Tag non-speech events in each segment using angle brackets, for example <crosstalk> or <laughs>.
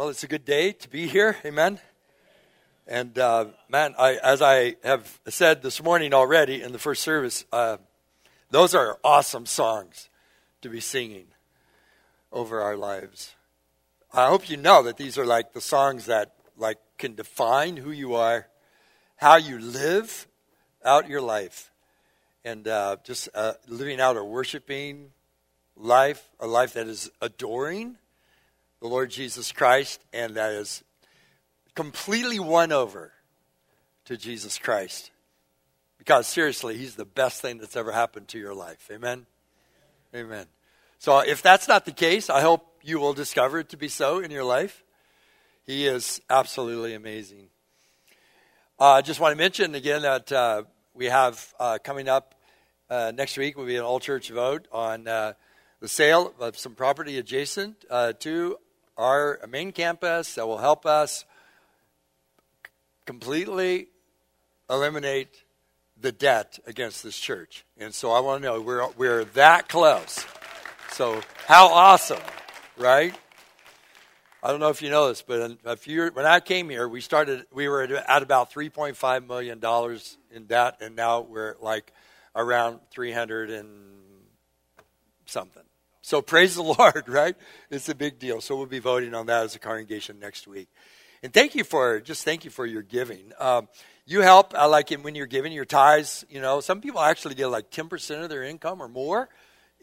Well, it's a good day to be here. Amen. And uh, man, I, as I have said this morning already in the first service, uh, those are awesome songs to be singing over our lives. I hope you know that these are like the songs that like can define who you are, how you live out your life, and uh, just uh, living out a worshiping life, a life that is adoring the Lord Jesus Christ, and that is completely won over to Jesus Christ. Because seriously, He's the best thing that's ever happened to your life. Amen? Amen. So if that's not the case, I hope you will discover it to be so in your life. He is absolutely amazing. Uh, I uh, just want to mention again that uh, we have uh, coming up uh, next week will be an all church vote on uh, the sale of some property adjacent to our main campus that will help us completely eliminate the debt against this church. And so I want to know we're, we're that close. So, how awesome, right? I don't know if you know this, but a few, when I came here, we started. We were at about three point five million dollars in debt, and now we're like around three hundred and something. So praise the <laughs> Lord, right? It's a big deal. So we'll be voting on that as a congregation next week. And thank you for just thank you for your giving. Um, you help. I like when you're giving your tithes. You know, some people actually get like ten percent of their income or more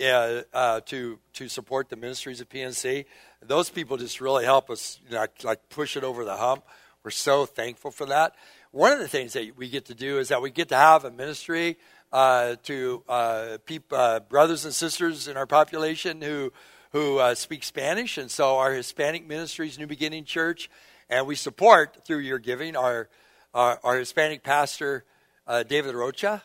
uh, uh, to to support the ministries of PNC. Those people just really help us, you know, like push it over the hump. We're so thankful for that. One of the things that we get to do is that we get to have a ministry uh, to uh, peop- uh, brothers and sisters in our population who who uh, speak Spanish, and so our Hispanic Ministries New Beginning Church, and we support through your giving our our, our Hispanic pastor uh, David Rocha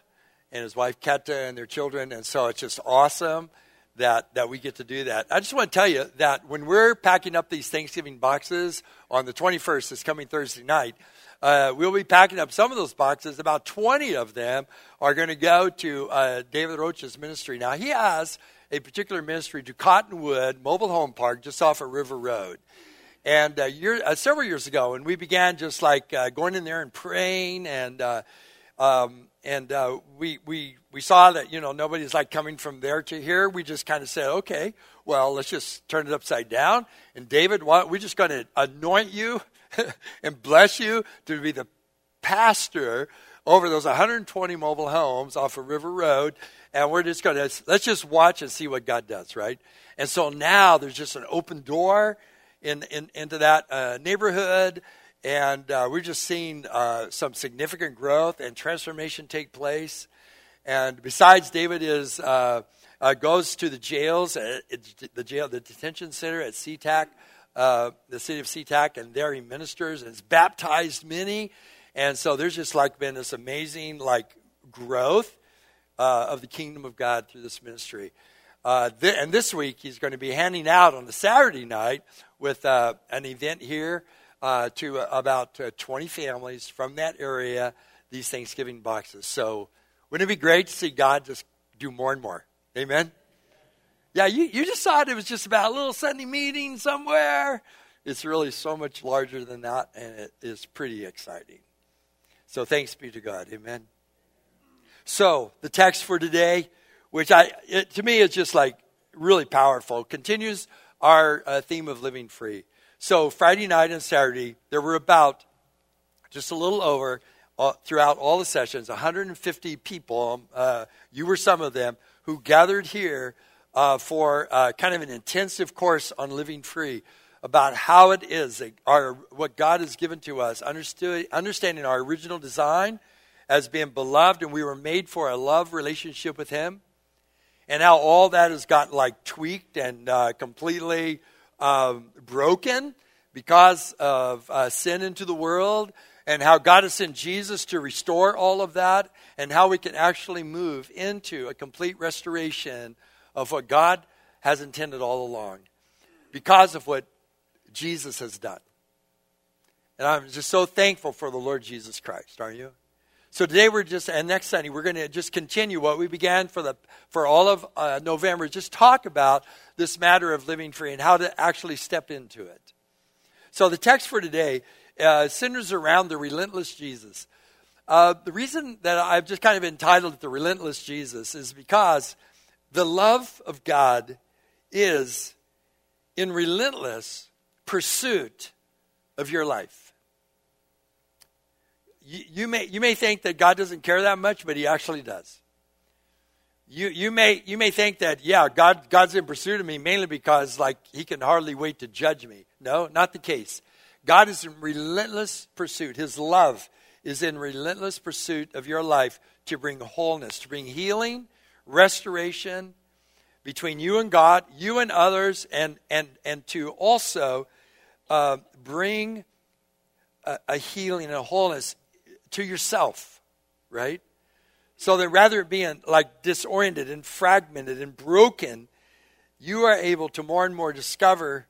and his wife Keta and their children, and so it's just awesome that that we get to do that. I just want to tell you that when we're packing up these Thanksgiving boxes on the 21st, this coming Thursday night, uh, we'll be packing up some of those boxes. About 20 of them are going to go to uh, David Rocha's ministry. Now, he has a particular ministry to Cottonwood Mobile Home Park just off of River Road. And uh, year, uh, several years ago, and we began just like uh, going in there and praying, and uh, um, and uh, we we we saw that you know nobody's like coming from there to here. We just kind of said, okay, well, let's just turn it upside down. And David, why, we're just going to anoint you <laughs> and bless you to be the pastor over those 120 mobile homes off of River Road. And we're just going to, let's just watch and see what God does, right? And so now there's just an open door in, in into that uh, neighborhood. And uh, we're just seeing uh, some significant growth and transformation take place. And besides, David is uh, uh, goes to the jails, the jail, the detention center at SeaTac uh, the city of SeaTac, and there he ministers and has baptized many. And so there's just like been this amazing like growth uh, of the kingdom of God through this ministry. Uh, th- and this week he's going to be handing out on the Saturday night with uh, an event here uh, to about 20 families from that area these Thanksgiving boxes. So wouldn't it be great to see God just do more and more? Amen. Yeah, you, you just thought it was just about a little Sunday meeting somewhere. It's really so much larger than that, and it is pretty exciting. So thanks be to God. Amen. So the text for today, which I it, to me is just like really powerful, continues our uh, theme of living free. So Friday night and Saturday, there were about just a little over uh, throughout all the sessions, 150 people. Uh, you were some of them who gathered here uh, for uh, kind of an intensive course on living free about how it is our, what God has given to us, understanding our original design as being beloved and we were made for a love relationship with Him, and how all that has gotten like tweaked and uh, completely um, broken because of uh, sin into the world, and how God has sent Jesus to restore all of that, and how we can actually move into a complete restoration of what God has intended all along because of what Jesus has done. And I'm just so thankful for the Lord Jesus Christ, aren't you? So today we're just, and next Sunday we're going to just continue what we began for the for all of uh, November. Just talk about this matter of living free and how to actually step into it. So the text for today uh, centers around the relentless Jesus. Uh, the reason that I've just kind of entitled it The Relentless Jesus is because the love of God is in relentless pursuit of your life. You, you, may, you may think that God doesn't care that much, but He actually does. You, you, may, you may think that, yeah, God, God's in pursuit of me mainly because, like, He can hardly wait to judge me. No, not the case. God is in relentless pursuit. His love is in relentless pursuit of your life to bring wholeness, to bring healing, restoration between you and God, you and others, and, and, and to also uh, bring a, a healing and a wholeness to yourself, right? So that rather than being like disoriented and fragmented and broken, you are able to more and more discover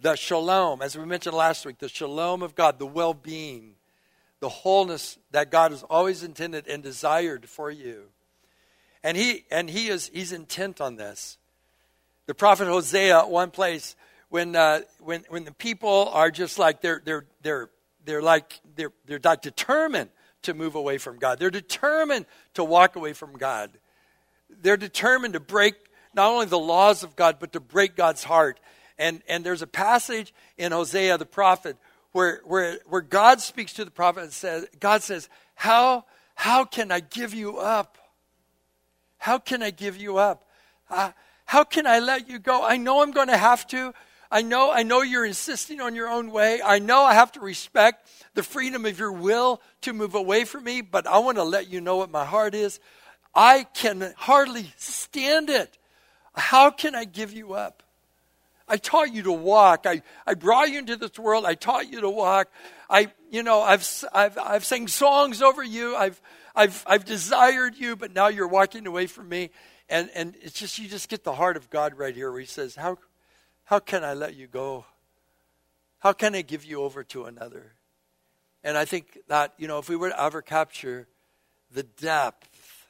the shalom, as we mentioned last week, the shalom of God, the well being, the wholeness that God has always intended and desired for you. And he and he is he's intent on this. The prophet Hosea one place when uh, when when the people are just like they're they're they're they're like they're they're like determined to move away from God. They're determined to walk away from God. They're determined to break not only the laws of God but to break God's heart. And and there's a passage in Hosea the prophet where where where God speaks to the prophet and says God says, "How how can I give you up? How can I give you up? Uh, how can I let you go? I know I'm going to have to. I know, I know you're insisting on your own way. I know I have to respect the freedom of your will to move away from me, but I want to let you know what my heart is. I can hardly stand it. How can I give you up? I taught you to walk. I, I brought you into this world. I taught you to walk. I, you know, I've, I've, I've sang songs over you. I've, I've, I've desired you, but now you're walking away from me. And, and it's just, you just get the heart of God right here where he says, how, how can I let you go? How can I give you over to another? And I think that, you know, if we were to ever capture the depth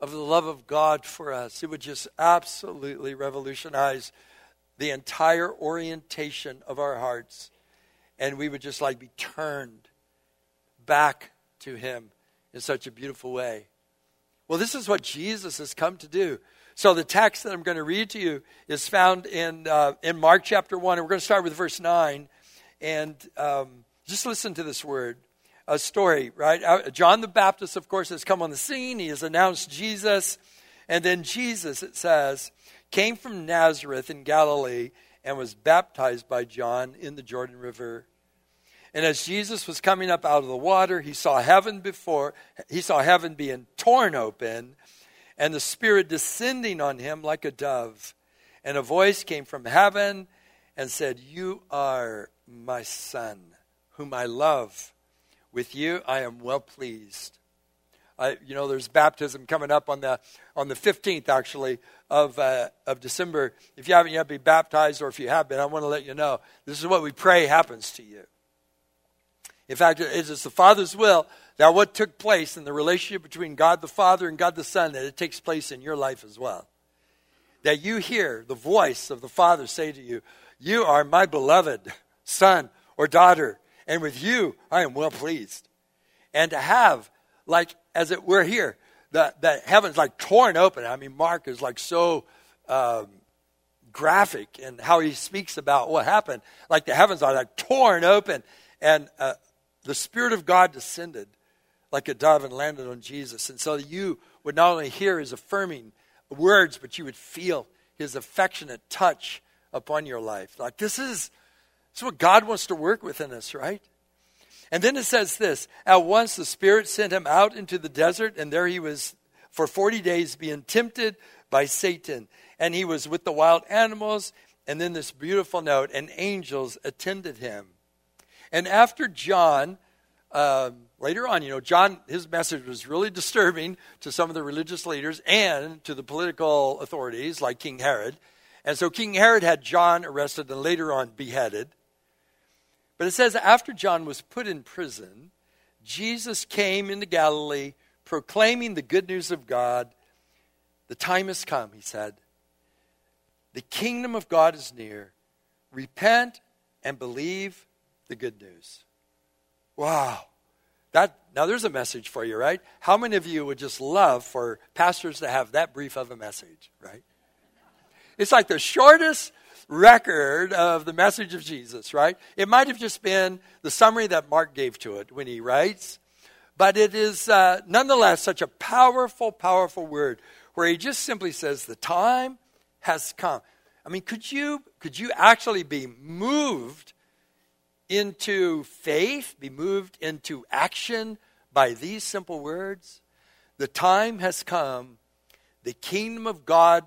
of the love of God for us, it would just absolutely revolutionize the entire orientation of our hearts. And we would just like be turned back to Him in such a beautiful way. Well, this is what Jesus has come to do. So the text that I'm going to read to you is found in, uh, in Mark chapter 1. And we're going to start with verse 9. And um, just listen to this word. A story, right? Uh, John the Baptist, of course, has come on the scene. He has announced Jesus. And then Jesus, it says, came from Nazareth in Galilee and was baptized by John in the Jordan River. And as Jesus was coming up out of the water, he saw heaven before, he saw heaven being torn open and the Spirit descending on him like a dove. And a voice came from heaven and said, You are my Son, whom I love. With you I am well pleased. I, you know, there's baptism coming up on the on the 15th, actually, of uh, of December. If you haven't yet been baptized, or if you have been, I want to let you know this is what we pray happens to you. In fact, it is the Father's will that what took place in the relationship between God the Father and God the Son, that it takes place in your life as well. That you hear the voice of the Father say to you, You are my beloved son or daughter, and with you I am well pleased. And to have, like, as it were here, the, the heavens like torn open. I mean, Mark is like so um, graphic in how he speaks about what happened. Like the heavens are like torn open, and uh, the Spirit of God descended like a dove and landed on Jesus. And so you would not only hear his affirming words, but you would feel his affectionate touch upon your life. Like this is, this is what God wants to work within us, right? And then it says this At once the Spirit sent him out into the desert, and there he was for 40 days being tempted by Satan. And he was with the wild animals. And then this beautiful note, and angels attended him. And after John, um, later on, you know, John, his message was really disturbing to some of the religious leaders and to the political authorities like King Herod. And so King Herod had John arrested and later on beheaded. But it says, after John was put in prison, Jesus came into Galilee proclaiming the good news of God. The time has come, he said. The kingdom of God is near. Repent and believe the good news. Wow. That, now there's a message for you, right? How many of you would just love for pastors to have that brief of a message, right? It's like the shortest record of the message of Jesus, right? It might have just been the summary that Mark gave to it when he writes, but it is uh, nonetheless such a powerful, powerful word where he just simply says, The time has come. I mean, could you, could you actually be moved into faith, be moved into action by these simple words? The time has come, the kingdom of God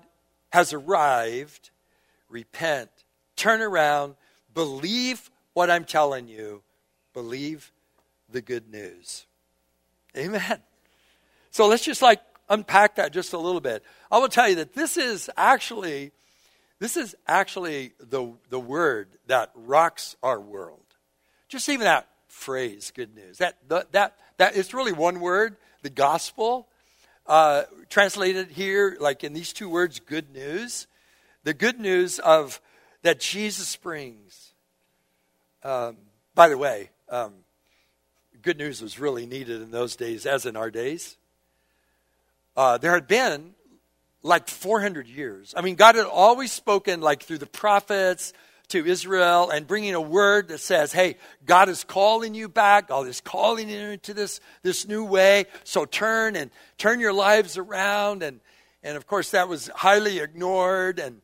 has arrived. Repent, turn around, believe what I'm telling you, believe the good news. Amen. So let's just like unpack that just a little bit. I will tell you that this is actually this is actually the, the word that rocks our world. Just even that phrase, good news. That, that, that, that it's really one word, the gospel, uh, translated here, like in these two words, good news. The good news of that Jesus brings. Um, by the way, um, good news was really needed in those days, as in our days. Uh, there had been like 400 years. I mean, God had always spoken like through the prophets to Israel and bringing a word that says, hey, God is calling you back. God is calling you into this, this new way. So turn and turn your lives around. And, and of course, that was highly ignored. And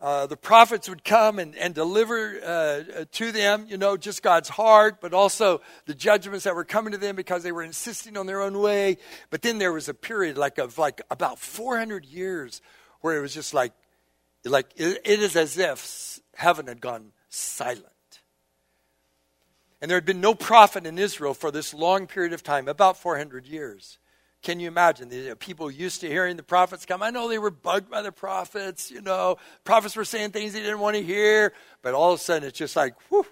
uh, the prophets would come and, and deliver uh, to them, you know, just God's heart, but also the judgments that were coming to them because they were insisting on their own way. But then there was a period like of like about 400 years where it was just like, like it, it is as if heaven had gone silent. And there had been no prophet in Israel for this long period of time, about 400 years. Can you imagine? The people used to hearing the prophets come. I know they were bugged by the prophets, you know. Prophets were saying things they didn't want to hear, but all of a sudden it's just like, whew,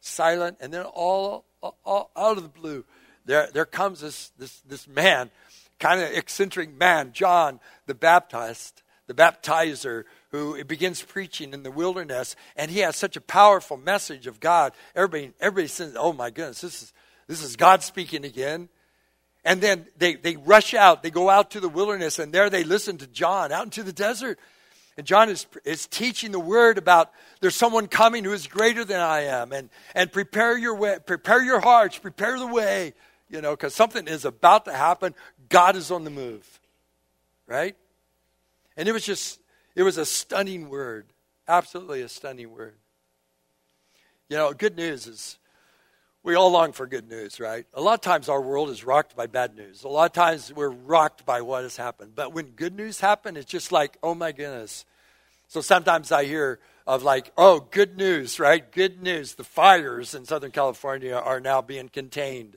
silent. And then all, all, all out of the blue, there, there comes this, this, this man, kind of eccentric man, John the Baptist, the baptizer, who begins preaching in the wilderness, and he has such a powerful message of God. Everybody, everybody says, "Oh my goodness, this is this is God speaking again." And then they, they rush out. They go out to the wilderness, and there they listen to John out into the desert. And John is, is teaching the word about there's someone coming who is greater than I am. And, and prepare your way, prepare your hearts, prepare the way, you know, because something is about to happen. God is on the move. Right? And it was just, it was a stunning word. Absolutely a stunning word. You know, good news is we all long for good news, right? A lot of times our world is rocked by bad news. A lot of times we're rocked by what has happened. But when good news happens, it's just like, oh my goodness. So sometimes I hear of like, oh, good news, right? Good news. The fires in Southern California are now being contained.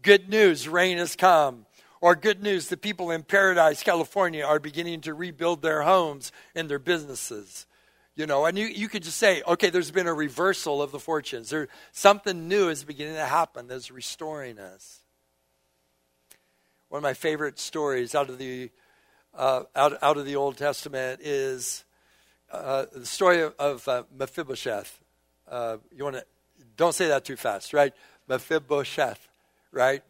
Good news, rain has come. Or good news, the people in Paradise, California are beginning to rebuild their homes and their businesses. You know, and you, you could just say, okay, there's been a reversal of the fortunes. There, something new is beginning to happen that's restoring us. One of my favorite stories out of the, uh, out, out of the Old Testament is uh, the story of, of uh, Mephibosheth. Uh, you want to, don't say that too fast, right? Mephibosheth, right?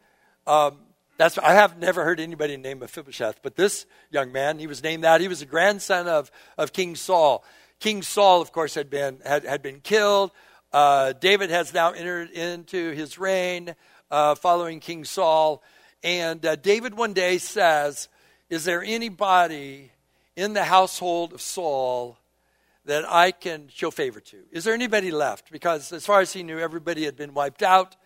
Um, that's, I have never heard anybody named Mephibosheth, but this young man, he was named that. He was a grandson of, of King Saul. King Saul, of course, had been, had, had been killed. Uh, David has now entered into his reign uh, following King Saul. And uh, David one day says, Is there anybody in the household of Saul that I can show favor to? Is there anybody left? Because as far as he knew, everybody had been wiped out.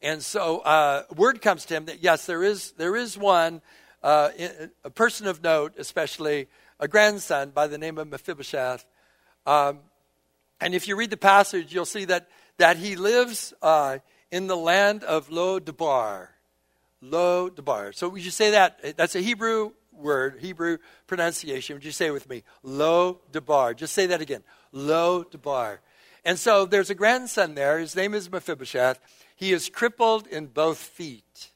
And so uh, word comes to him that yes, there is, there is one, uh, a person of note, especially a grandson by the name of Mephibosheth, um, and if you read the passage, you'll see that, that he lives uh, in the land of Lo Debar. Lo Debar. So would you say that? That's a Hebrew word, Hebrew pronunciation. Would you say it with me? Lo Debar. Just say that again. Lo Debar. And so there's a grandson there. His name is Mephibosheth. He is crippled in both feet.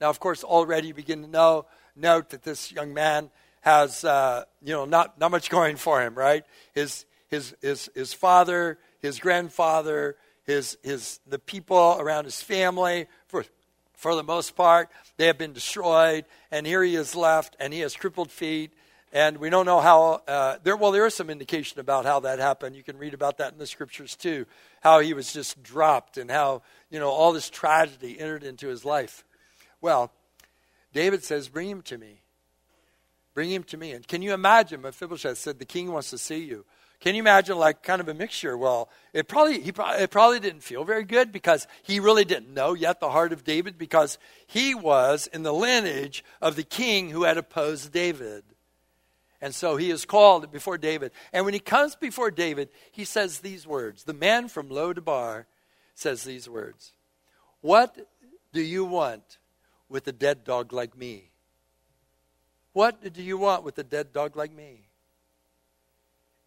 Now, of course, already you begin to know, note that this young man has, uh, you know, not, not much going for him, right? His, his, his, his father his grandfather, his, his, the people around his family, for, for the most part, they have been destroyed. And here he is left, and he has crippled feet. And we don't know how, uh, there, well, there is some indication about how that happened. You can read about that in the scriptures too, how he was just dropped and how, you know, all this tragedy entered into his life. Well, David says, Bring him to me. Bring him to me. And can you imagine? Mephibosheth said, The king wants to see you. Can you imagine, like, kind of a mixture? Well, it probably, he, it probably didn't feel very good because he really didn't know yet the heart of David because he was in the lineage of the king who had opposed David. And so he is called before David. And when he comes before David, he says these words. The man from Lo-debar says these words What do you want with a dead dog like me? What do you want with a dead dog like me?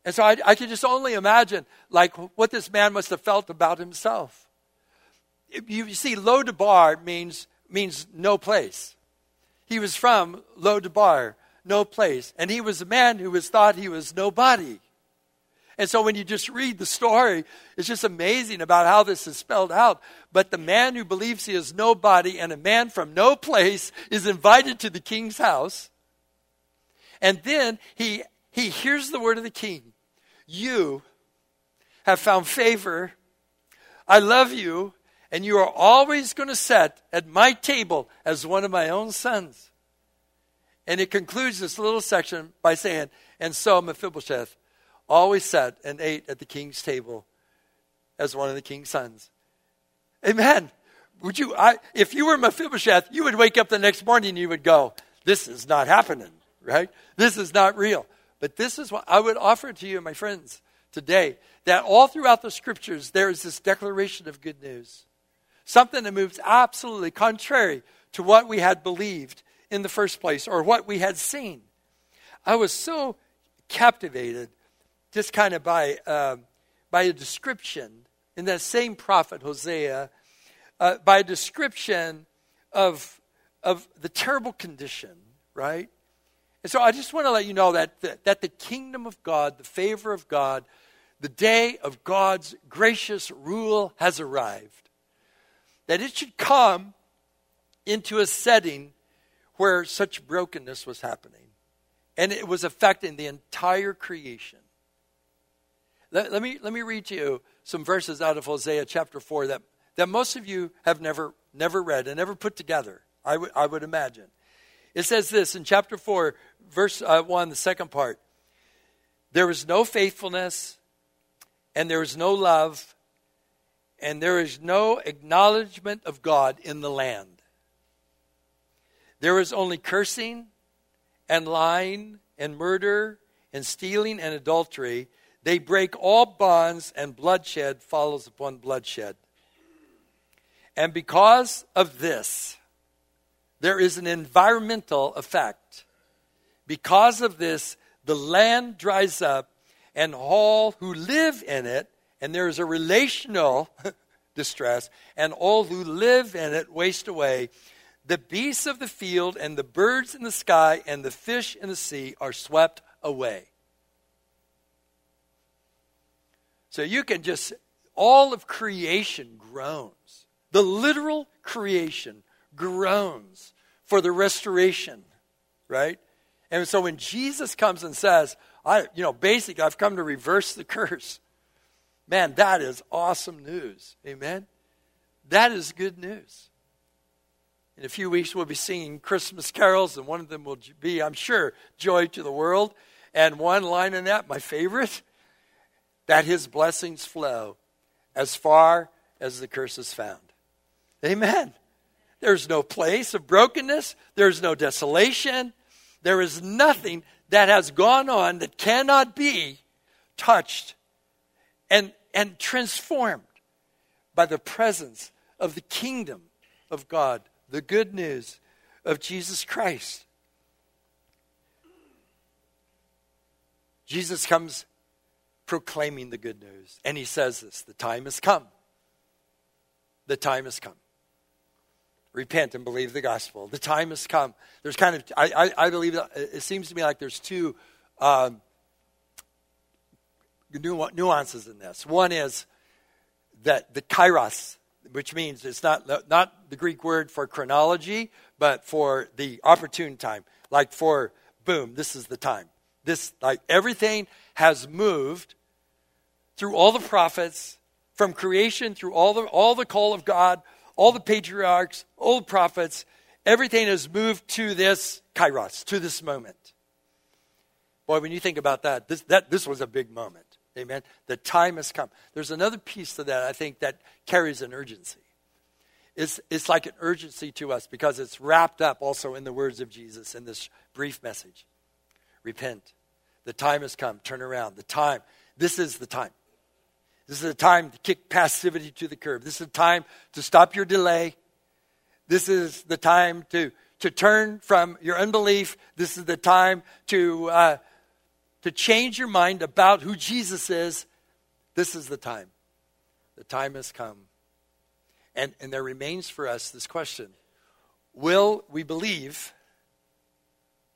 And so I, I can just only imagine, like, what this man must have felt about himself. You, see, Lo-debar means, means no place. He was from Lo-debar, no place. And he was a man who was thought he was nobody. And so when you just read the story, it's just amazing about how this is spelled out. But the man who believes he is nobody and a man from no place is invited to the king's house. And then he, he hears the word of the king You have found favor. I love you, and you are always going to sit at my table as one of my own sons. And it concludes this little section by saying, And so Mephibosheth always sat and ate at the king's table as one of the king's sons. Amen. Would you, I, if you were Mephibosheth, you would wake up the next morning and you would go, This is not happening, right? This is not real. But this is what I would offer to you, my friends, today that all throughout the scriptures there is this declaration of good news. Something that moves absolutely contrary to what we had believed in the first place or what we had seen. I was so captivated just kind of by, uh, by a description in that same prophet, Hosea, uh, by a description of, of the terrible condition, right? And so I just want to let you know that the, that the kingdom of God, the favor of God, the day of God's gracious rule has arrived. That it should come into a setting where such brokenness was happening. And it was affecting the entire creation. Let, let, me, let me read to you some verses out of Hosea chapter 4 that, that most of you have never, never read and never put together, I, w- I would imagine. It says this in chapter 4, verse uh, 1, the second part There is no faithfulness, and there is no love, and there is no acknowledgement of God in the land. There is only cursing and lying and murder and stealing and adultery. They break all bonds, and bloodshed follows upon bloodshed. And because of this, there is an environmental effect. Because of this, the land dries up, and all who live in it, and there is a relational <laughs> distress, and all who live in it waste away. The beasts of the field, and the birds in the sky, and the fish in the sea are swept away. So you can just, all of creation groans. The literal creation groans for the restoration, right? And so when Jesus comes and says, I, you know, basically, I've come to reverse the <laughs> curse, man, that is awesome news. Amen? That is good news. In a few weeks, we'll be singing Christmas carols, and one of them will be, I'm sure, Joy to the World. And one line in that, my favorite, that his blessings flow as far as the curse is found. Amen. There's no place of brokenness, there's no desolation, there is nothing that has gone on that cannot be touched and, and transformed by the presence of the kingdom of God, the good news of Jesus Christ. Jesus comes proclaiming the good news, and he says this the time has come. The time has come repent and believe the gospel. The time has come. There's kind of, I, I, I believe, it seems to me like there's two um, nuances in this. One is that the kairos, which means it's not, not the Greek word for chronology, but for the opportune time. Like for, boom, this is the time. This, like everything has moved through all the prophets, from creation through all the, all the call of God, all the patriarchs, the prophets, everything has moved to this kairos, to this moment. Boy, when you think about that, this, that, this was a big moment. Amen. The time has come. There's another piece to that I think that carries an urgency. It's, it's like an urgency to us because it's wrapped up also in the words of Jesus in this brief message. Repent. The time has come. Turn around. The time. This is the time. This is a time to kick passivity to the curb. This is a time to stop your delay. This is the time to, to turn from your unbelief. This is the time to, uh, to change your mind about who Jesus is. This is the time. The time has come. And, and there remains for us this question Will we believe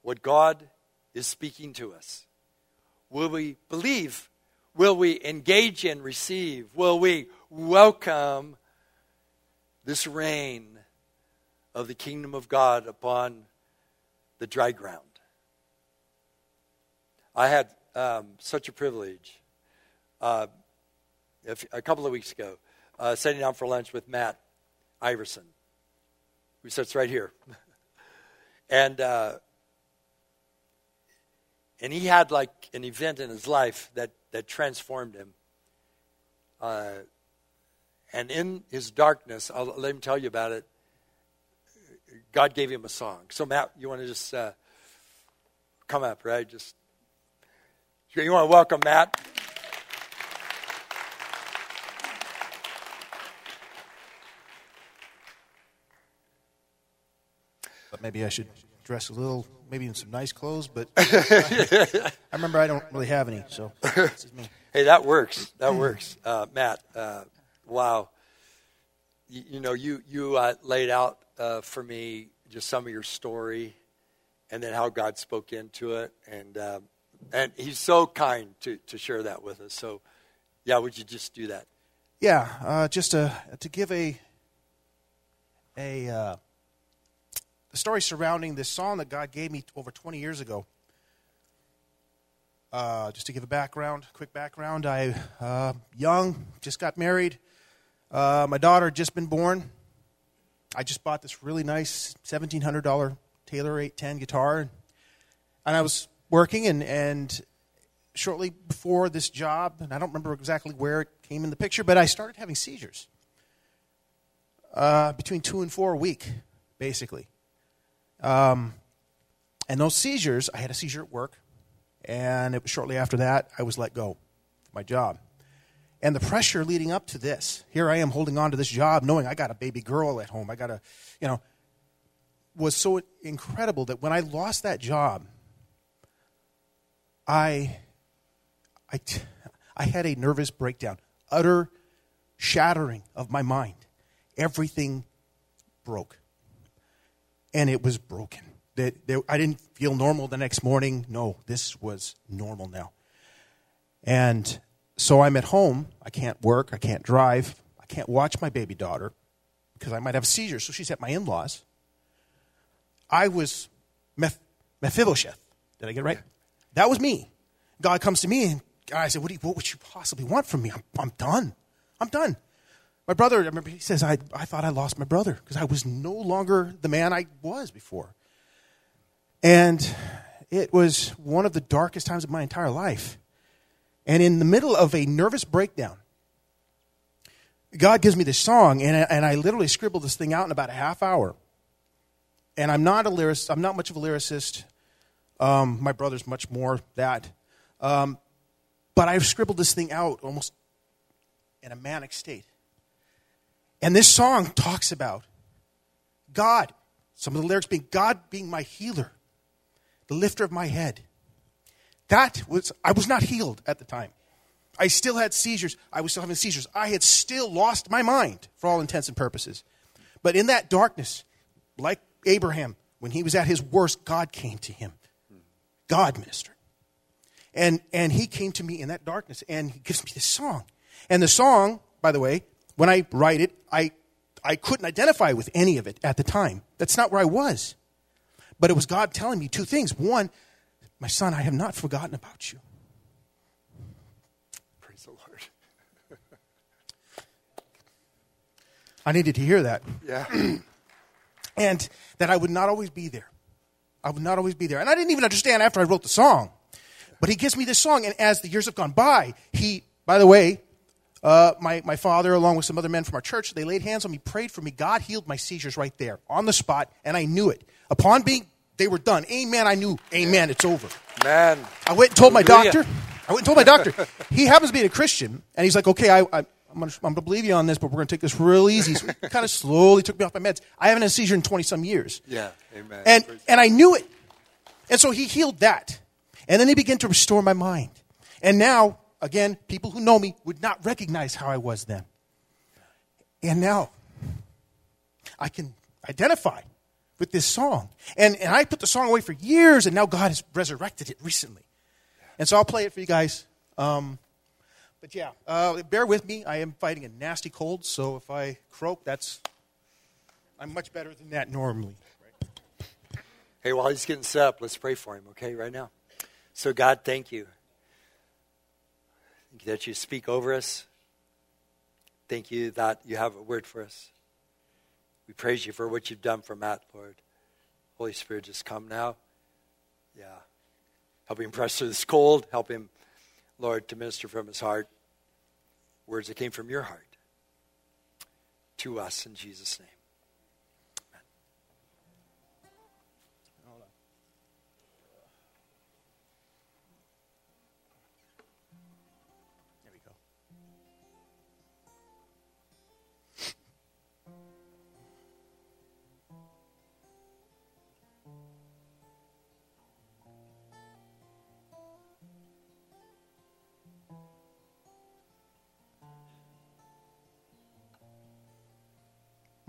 what God is speaking to us? Will we believe Will we engage and receive? Will we welcome this reign of the kingdom of God upon the dry ground? I had um, such a privilege uh, a couple of weeks ago, uh, sitting down for lunch with Matt Iverson, who sits right here. <laughs> and uh, and he had like an event in his life that that transformed him. Uh, and in his darkness, I'll let him tell you about it. God gave him a song. So, Matt, you want to just uh, come up, right? Just you want to welcome Matt. But maybe I should dress a little, maybe in some nice clothes, but I, <laughs> I remember I don't really have any, so this is me. Hey, that works. That works. Uh, Matt, uh, wow. You, you, know, you, you uh, laid out uh, for me just some of your story and then how God spoke into it. And, um, and he's so kind to, to share that with us. So, yeah, would you just do that? Yeah, uh, just to, to give a, a uh, the story surrounding this song that God gave me over 20 years ago. Uh, just to give a background, quick background, I uh, young, just got married. Uh, my daughter had just been born. I just bought this really nice $1,700 Taylor 810 guitar, and I was working, and, and shortly before this job, and I don't remember exactly where it came in the picture, but I started having seizures. Uh, between two and four a week, basically. Um, and those seizures, I had a seizure at work, and it was shortly after that I was let go my job. And the pressure leading up to this, here I am holding on to this job, knowing I got a baby girl at home. I got a, you know, was so incredible that when I lost that job, I, I, I had a nervous breakdown, utter shattering of my mind. Everything broke and it was broken. That, that I didn't feel normal the next morning. No, this was normal now. And so I'm at home. I can't work. I can't drive. I can't watch my baby daughter because I might have a seizure. So she's at my in laws. I was Meph- Mephibosheth. Did I get it right? That was me. God comes to me and I said, what, you, what would you possibly want from me? I'm, I'm done. I'm done. My brother, I remember he says, I, I thought I lost my brother because I was no longer the man I was before. And it was one of the darkest times of my entire life. And in the middle of a nervous breakdown, God gives me this song, and I, and I literally scribbled this thing out in about a half hour. And I'm not a lyricist. I'm not much of a lyricist. Um, my brother's much more that. Um, but I've scribbled this thing out almost in a manic state. And this song talks about God, some of the lyrics being God being my healer, the lifter of my head. That was, I was not healed at the time. I still had seizures. I was still having seizures. I had still lost my mind for all intents and purposes. But in that darkness, like Abraham, when he was at his worst, God came to him. God ministered. And, and he came to me in that darkness and he gives me this song. And the song, by the way, when I write it, I, I couldn't identify with any of it at the time. That's not where I was. But it was God telling me two things. One, my son, I have not forgotten about you. Praise the Lord. I needed to hear that. Yeah. <clears throat> And that I would not always be there. I would not always be there. And I didn't even understand after I wrote the song. But he gives me this song, and as the years have gone by, he, by the way, uh, my, my father, along with some other men from our church, they laid hands on me, prayed for me. God healed my seizures right there on the spot, and I knew it. Upon being, they were done. Amen. I knew, amen, it's over. Man. I went and told my doctor. I went and told my doctor. He happens to be a Christian, and he's like, okay, I, I, I'm going to I'm gonna believe you on this, but we're going to take this real easy. So he kind of slowly took me off my meds. I haven't had a seizure in 20 some years. Yeah. Amen. And, Praise and I knew it. And so he healed that. And then he began to restore my mind. And now, again, people who know me would not recognize how I was then. And now, I can identify with this song. And, and I put the song away for years, and now God has resurrected it recently. And so I'll play it for you guys. Um, but yeah, uh, bear with me. I am fighting a nasty cold, so if I croak, that's. I'm much better than that normally. Hey, while he's getting set up, let's pray for him, okay, right now. So, God, thank you. Thank you that you speak over us. Thank you that you have a word for us. We praise you for what you've done for Matt, Lord. Holy Spirit, just come now. Yeah. Help him press through this cold. Help him, Lord, to minister from his heart. Words that came from your heart to us in Jesus' name.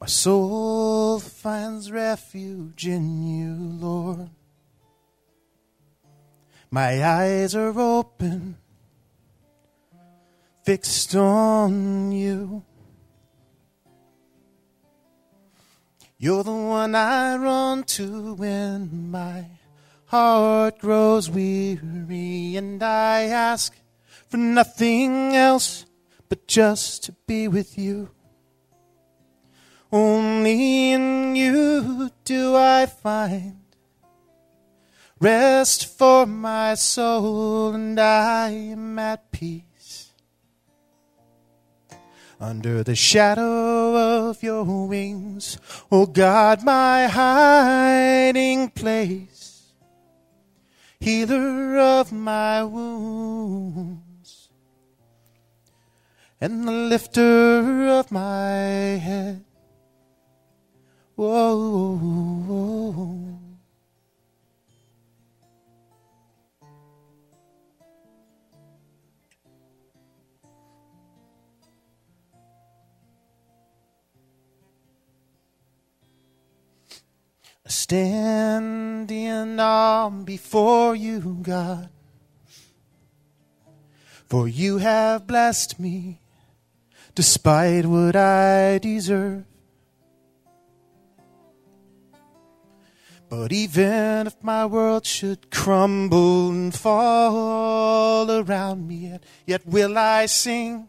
My soul finds refuge in you, Lord. My eyes are open fixed on you. You're the one I run to when my heart grows weary, and I ask for nothing else but just to be with you. Only in you do I find rest for my soul, and I am at peace. Under the shadow of your wings, oh God, my hiding place, healer of my wounds, and the lifter of my head. Whoa, whoa. whoa. Stand in awe before you, God. For you have blessed me despite what I deserve. But even if my world should crumble and fall around me, yet, yet will I sing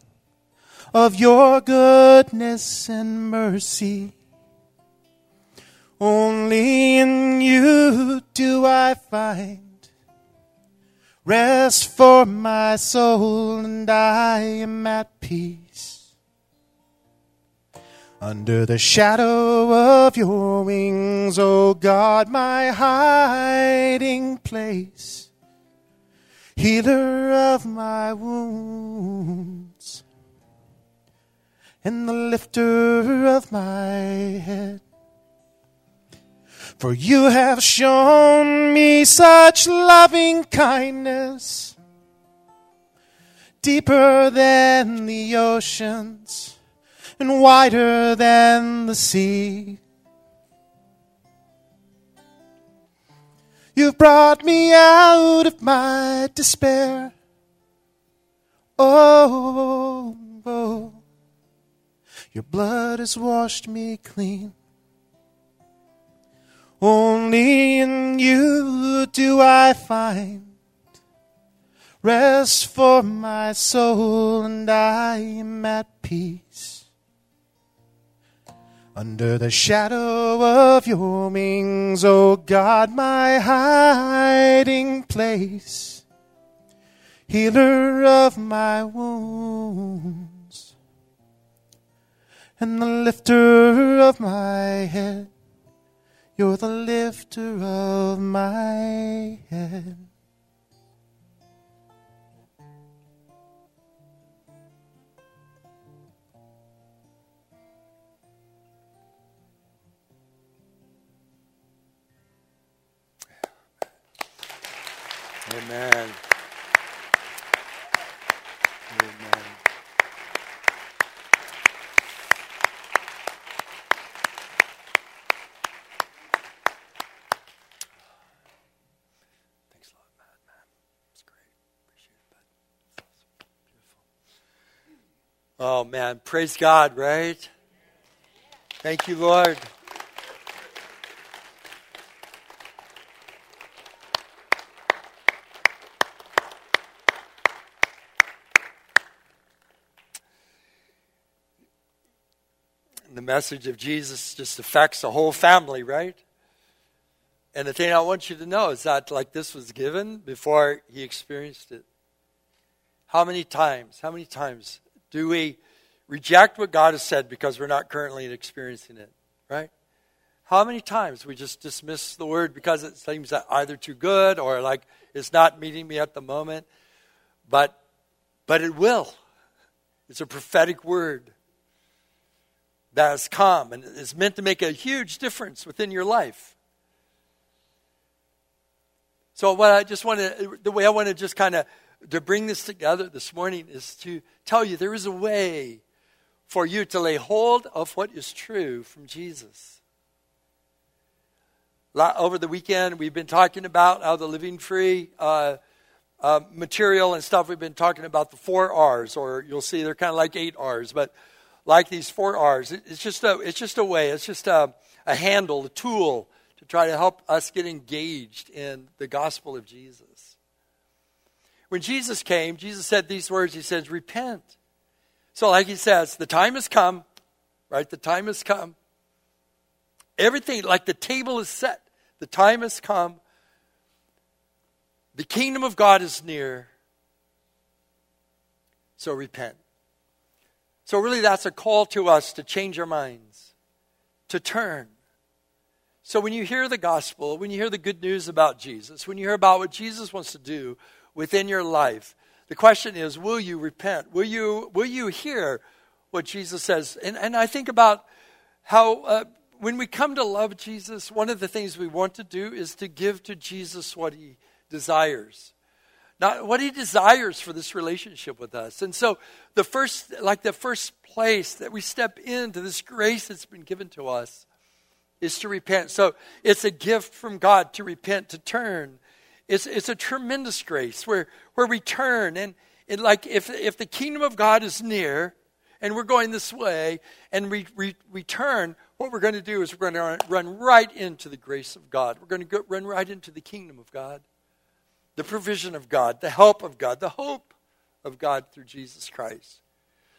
of your goodness and mercy. Only in you do I find rest for my soul, and I am at peace. Under the shadow of your wings, O God, my hiding place, healer of my wounds, and the lifter of my head. For you have shown me such loving kindness, deeper than the oceans and wider than the sea. You've brought me out of my despair. Oh, oh, your blood has washed me clean. Only in you do I find rest for my soul, and I am at peace. Under the shadow of your wings, O oh God, my hiding place, healer of my wounds, and the lifter of my head. You're the lifter of my head. Amen. Amen. Thanks a lot, Matt, man. It's great. Appreciate it, Awesome. Beautiful. Oh, man. Praise God, right? Thank you, Lord. the message of Jesus just affects the whole family, right? And the thing I want you to know is that, like, this was given before he experienced it. How many times, how many times do we reject what God has said because we're not currently experiencing it, right? How many times we just dismiss the word because it seems either too good or like it's not meeting me at the moment, but but it will. It's a prophetic word that has come and is meant to make a huge difference within your life. So, what I just want to, the way I want to just kind of to bring this together this morning is to tell you there is a way for you to lay hold of what is true from Jesus. Over the weekend, we've been talking about how the living free uh, uh, material and stuff. We've been talking about the four R's, or you'll see they're kind of like eight R's, but like these four R's. It's just a, it's just a way, it's just a, a handle, a tool to try to help us get engaged in the gospel of Jesus. When Jesus came, Jesus said these words He says, Repent. So, like He says, the time has come, right? The time has come. Everything, like the table is set, the time has come. The kingdom of God is near. So repent. So, really, that's a call to us to change our minds, to turn. So, when you hear the gospel, when you hear the good news about Jesus, when you hear about what Jesus wants to do within your life, the question is will you repent? Will you, will you hear what Jesus says? And, and I think about how uh, when we come to love Jesus, one of the things we want to do is to give to Jesus what he desires not what he desires for this relationship with us. And so the first like the first place that we step into this grace that's been given to us is to repent. So it's a gift from God to repent, to turn. It's it's a tremendous grace where where we turn and it, like if if the kingdom of God is near and we're going this way and we, we, we turn, what we're going to do is we're going to run right into the grace of God. We're going to run right into the kingdom of God the provision of God, the help of God, the hope of God through Jesus Christ.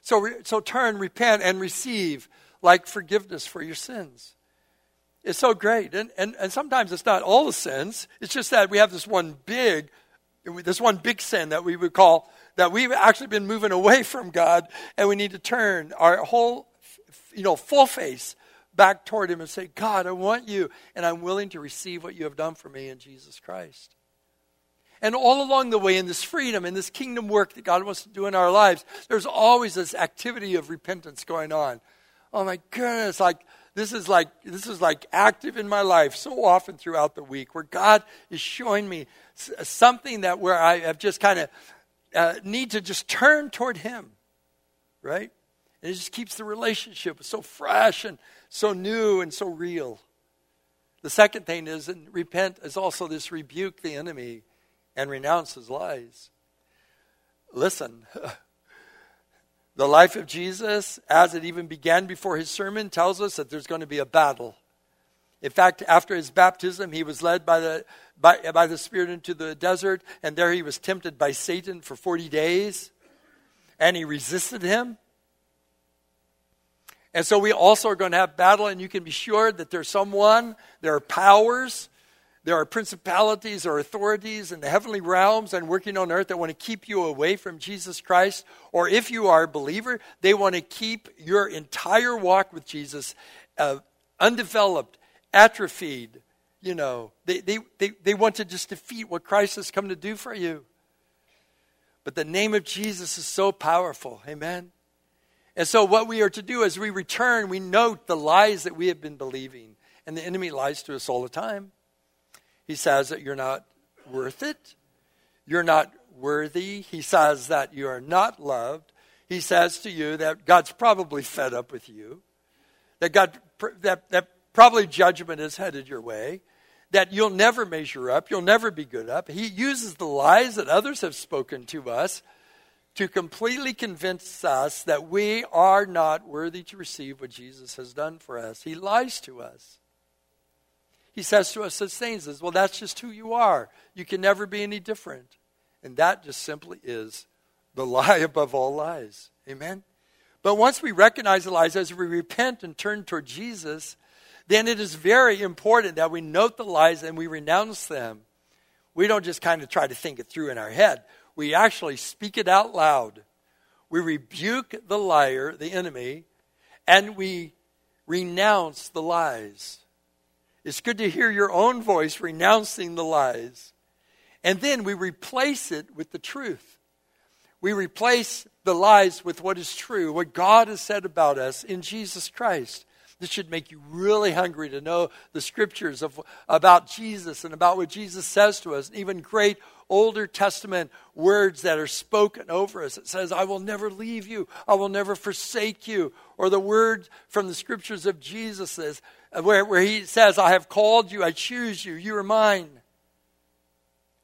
So, so turn, repent, and receive like forgiveness for your sins. It's so great. And, and, and sometimes it's not all the sins, it's just that we have this one big, this one big sin that we would call that we've actually been moving away from God, and we need to turn our whole, you know, full face back toward Him and say, God, I want you, and I'm willing to receive what you have done for me in Jesus Christ. And all along the way, in this freedom, in this kingdom work that God wants to do in our lives, there's always this activity of repentance going on. Oh my goodness, like this is like this is like active in my life so often throughout the week where God is showing me something that where I have just kind of uh, need to just turn toward Him, right? And it just keeps the relationship so fresh and so new and so real. The The second thing is, and repent is also this rebuke the enemy and renounces lies. Listen, <laughs> the life of Jesus, as it even began before his sermon, tells us that there's going to be a battle. In fact, after his baptism, he was led by the, by, by the Spirit into the desert, and there he was tempted by Satan for 40 days, and he resisted him. And so we also are going to have battle, and you can be sure that there's someone, there are powers, there are principalities or authorities in the heavenly realms and working on earth that want to keep you away from Jesus Christ. Or if you are a believer, they want to keep your entire walk with Jesus uh, undeveloped, atrophied. You know, they, they, they, they want to just defeat what Christ has come to do for you. But the name of Jesus is so powerful. Amen. And so, what we are to do as we return, we note the lies that we have been believing. And the enemy lies to us all the time. He says that you're not worth it, you're not worthy. He says that you are not loved. He says to you that God's probably fed up with you, that, God, that, that probably judgment is headed your way, that you'll never measure up, you'll never be good up. He uses the lies that others have spoken to us to completely convince us that we are not worthy to receive what Jesus has done for us. He lies to us. He says to us such things as, well, that's just who you are. You can never be any different. And that just simply is the <laughs> lie above all lies. Amen? But once we recognize the lies, as we repent and turn toward Jesus, then it is very important that we note the lies and we renounce them. We don't just kind of try to think it through in our head we actually speak it out loud. We rebuke the liar, the enemy, and we renounce the lies. It's good to hear your own voice renouncing the lies. And then we replace it with the truth. We replace the lies with what is true, what God has said about us in Jesus Christ. This should make you really hungry to know the scriptures of, about Jesus and about what Jesus says to us, even great Older Testament words that are spoken over us. It says, I will never leave you, I will never forsake you. Or the word from the scriptures of Jesus says, where, where he says, I have called you, I choose you, you are mine.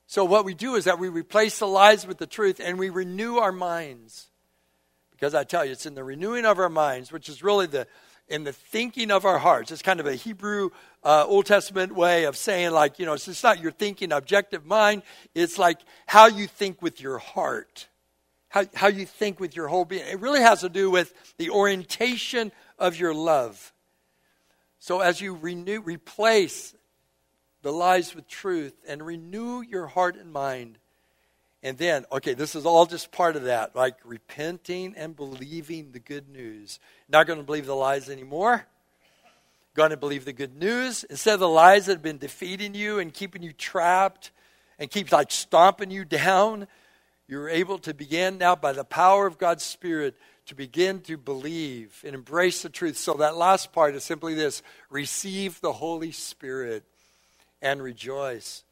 So, what we do is that we replace the lies with the truth and we renew our minds. Because I tell you, it's in the renewing of our minds, which is really the, in the thinking of our hearts. It's kind of a Hebrew uh, Old Testament way of saying, like, you know, it's, it's not your thinking objective mind, it's like how you think with your heart, how, how you think with your whole being. It really has to do with the orientation of your love. So as you renew, replace the lies with truth and renew your heart and mind, and then, okay, this is all just part of that, like repenting and believing the good news. Not going to believe the lies anymore. Going to believe the good news instead of the lies that have been defeating you and keeping you trapped and keep like stomping you down. You're able to begin now by the power of God's Spirit to begin to believe and embrace the truth. So that last part is simply this receive the Holy Spirit and rejoice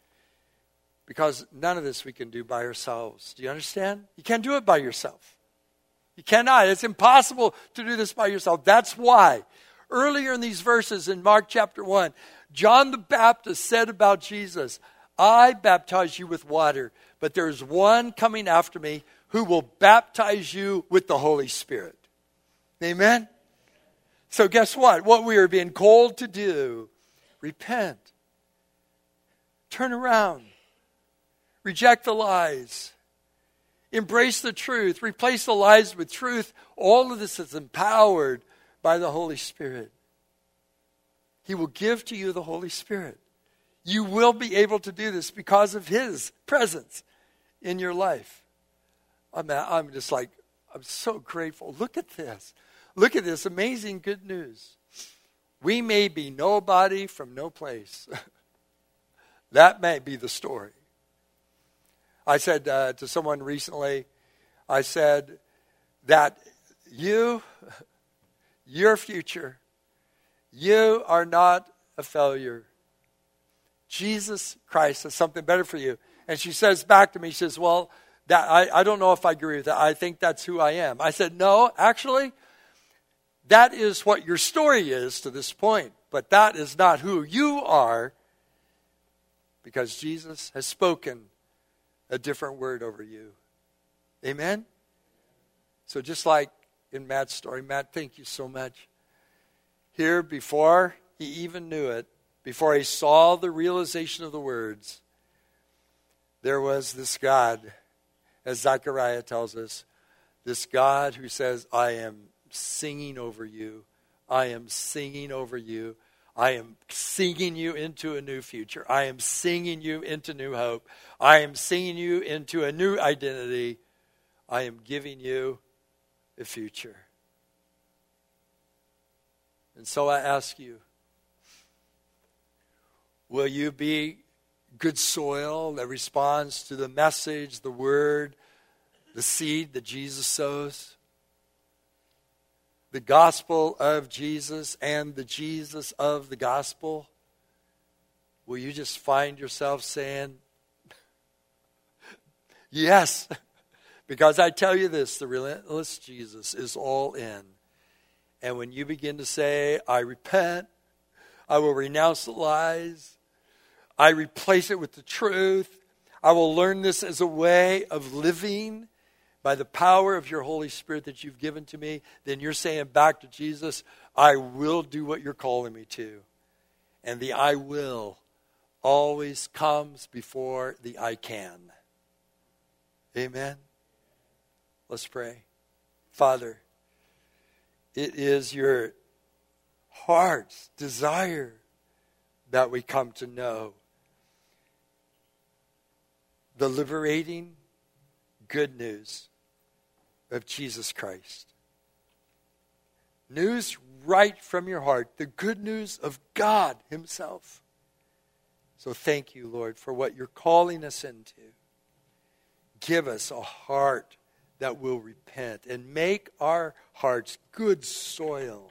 because none of this we can do by ourselves. Do you understand? You can't do it by yourself. You cannot. It's impossible to do this by yourself. That's why. Earlier in these verses in Mark chapter 1, John the Baptist said about Jesus, I baptize you with water, but there's one coming after me who will baptize you with the Holy Spirit. Amen? So, guess what? What we are being called to do repent, turn around, Reject the lies. Embrace the truth. Replace the lies with truth. All of this is empowered by the Holy Spirit. He will give to you the Holy Spirit. You will be able to do this because of His presence in your life. I'm, I'm just like, I'm so grateful. Look at this. Look at this amazing good news. We may be nobody from no place. <laughs> that may be the story. I said uh, to someone recently, I said that you, <laughs> your future, you are not a failure. Jesus Christ has something better for you. And she says back to me, she says, Well, that, I, I don't know if I agree with that. I think that's who I am. I said, No, actually, that is what your story is to this point. but that is not who you are because Jesus has spoken a different word over you. Amen? So, just like in Matt's story, Matt, thank you so much. Here, before he even knew it, before he saw the realization of the words, there was this God, as Zechariah tells us, this God who says, I am singing over you. I am singing over you. I am singing you into a new future. I am singing you into new hope. I am singing you into a new identity. I am giving you a future. And so I ask you will you be good soil that responds to the message, the word, the seed that Jesus sows? the gospel of Jesus and the Jesus of the gospel? Will you just find yourself saying, Yes, <laughs> because I tell you this the relentless Jesus is all in. And when you begin to say, I repent, I will renounce the lies, I replace it with the truth, I will learn this as a way of living by the power of your Holy Spirit that you've given to me, then you're saying back to Jesus, I will do what you're calling me to. And the I will always comes before the I can. Amen. Let's pray. Father, it is your heart's desire that we come to know the liberating good news of Jesus Christ. News right from your heart, the good news of God Himself. So thank you, Lord, for what you're calling us into. Give us a heart that will repent and make our hearts good soil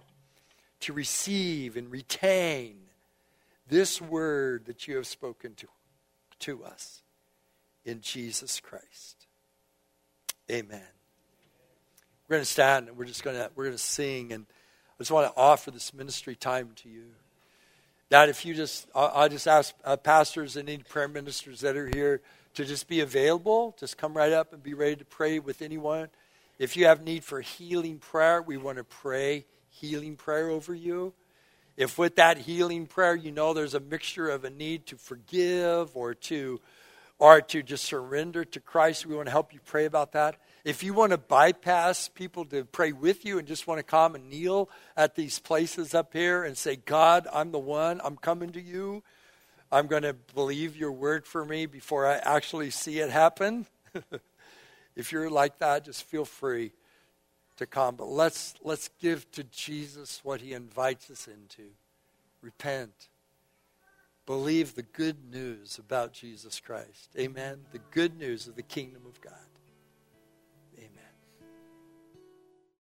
to receive and retain this word that you have spoken to, to us in Jesus Christ. Amen. We're going to stand and we're just going to we're going to sing and I just want to offer this ministry time to you. That if you just, I just ask uh, pastors and any prayer ministers that are here to just be available. Just come right up and be ready to pray with anyone. If you have need for healing prayer, we want to pray healing prayer over you. If with that healing prayer you know there's a mixture of a need to forgive or to or to just surrender to Christ, we want to help you pray about that. If you want to bypass people to pray with you and just want to come and kneel at these places up here and say, God, I'm the one, I'm coming to you. I'm going to believe your word for me before I actually see it happen. <laughs> if you're like that, just feel free to come. But let's, let's give to Jesus what he invites us into repent. Believe the good news about Jesus Christ. Amen. The good news of the kingdom of God.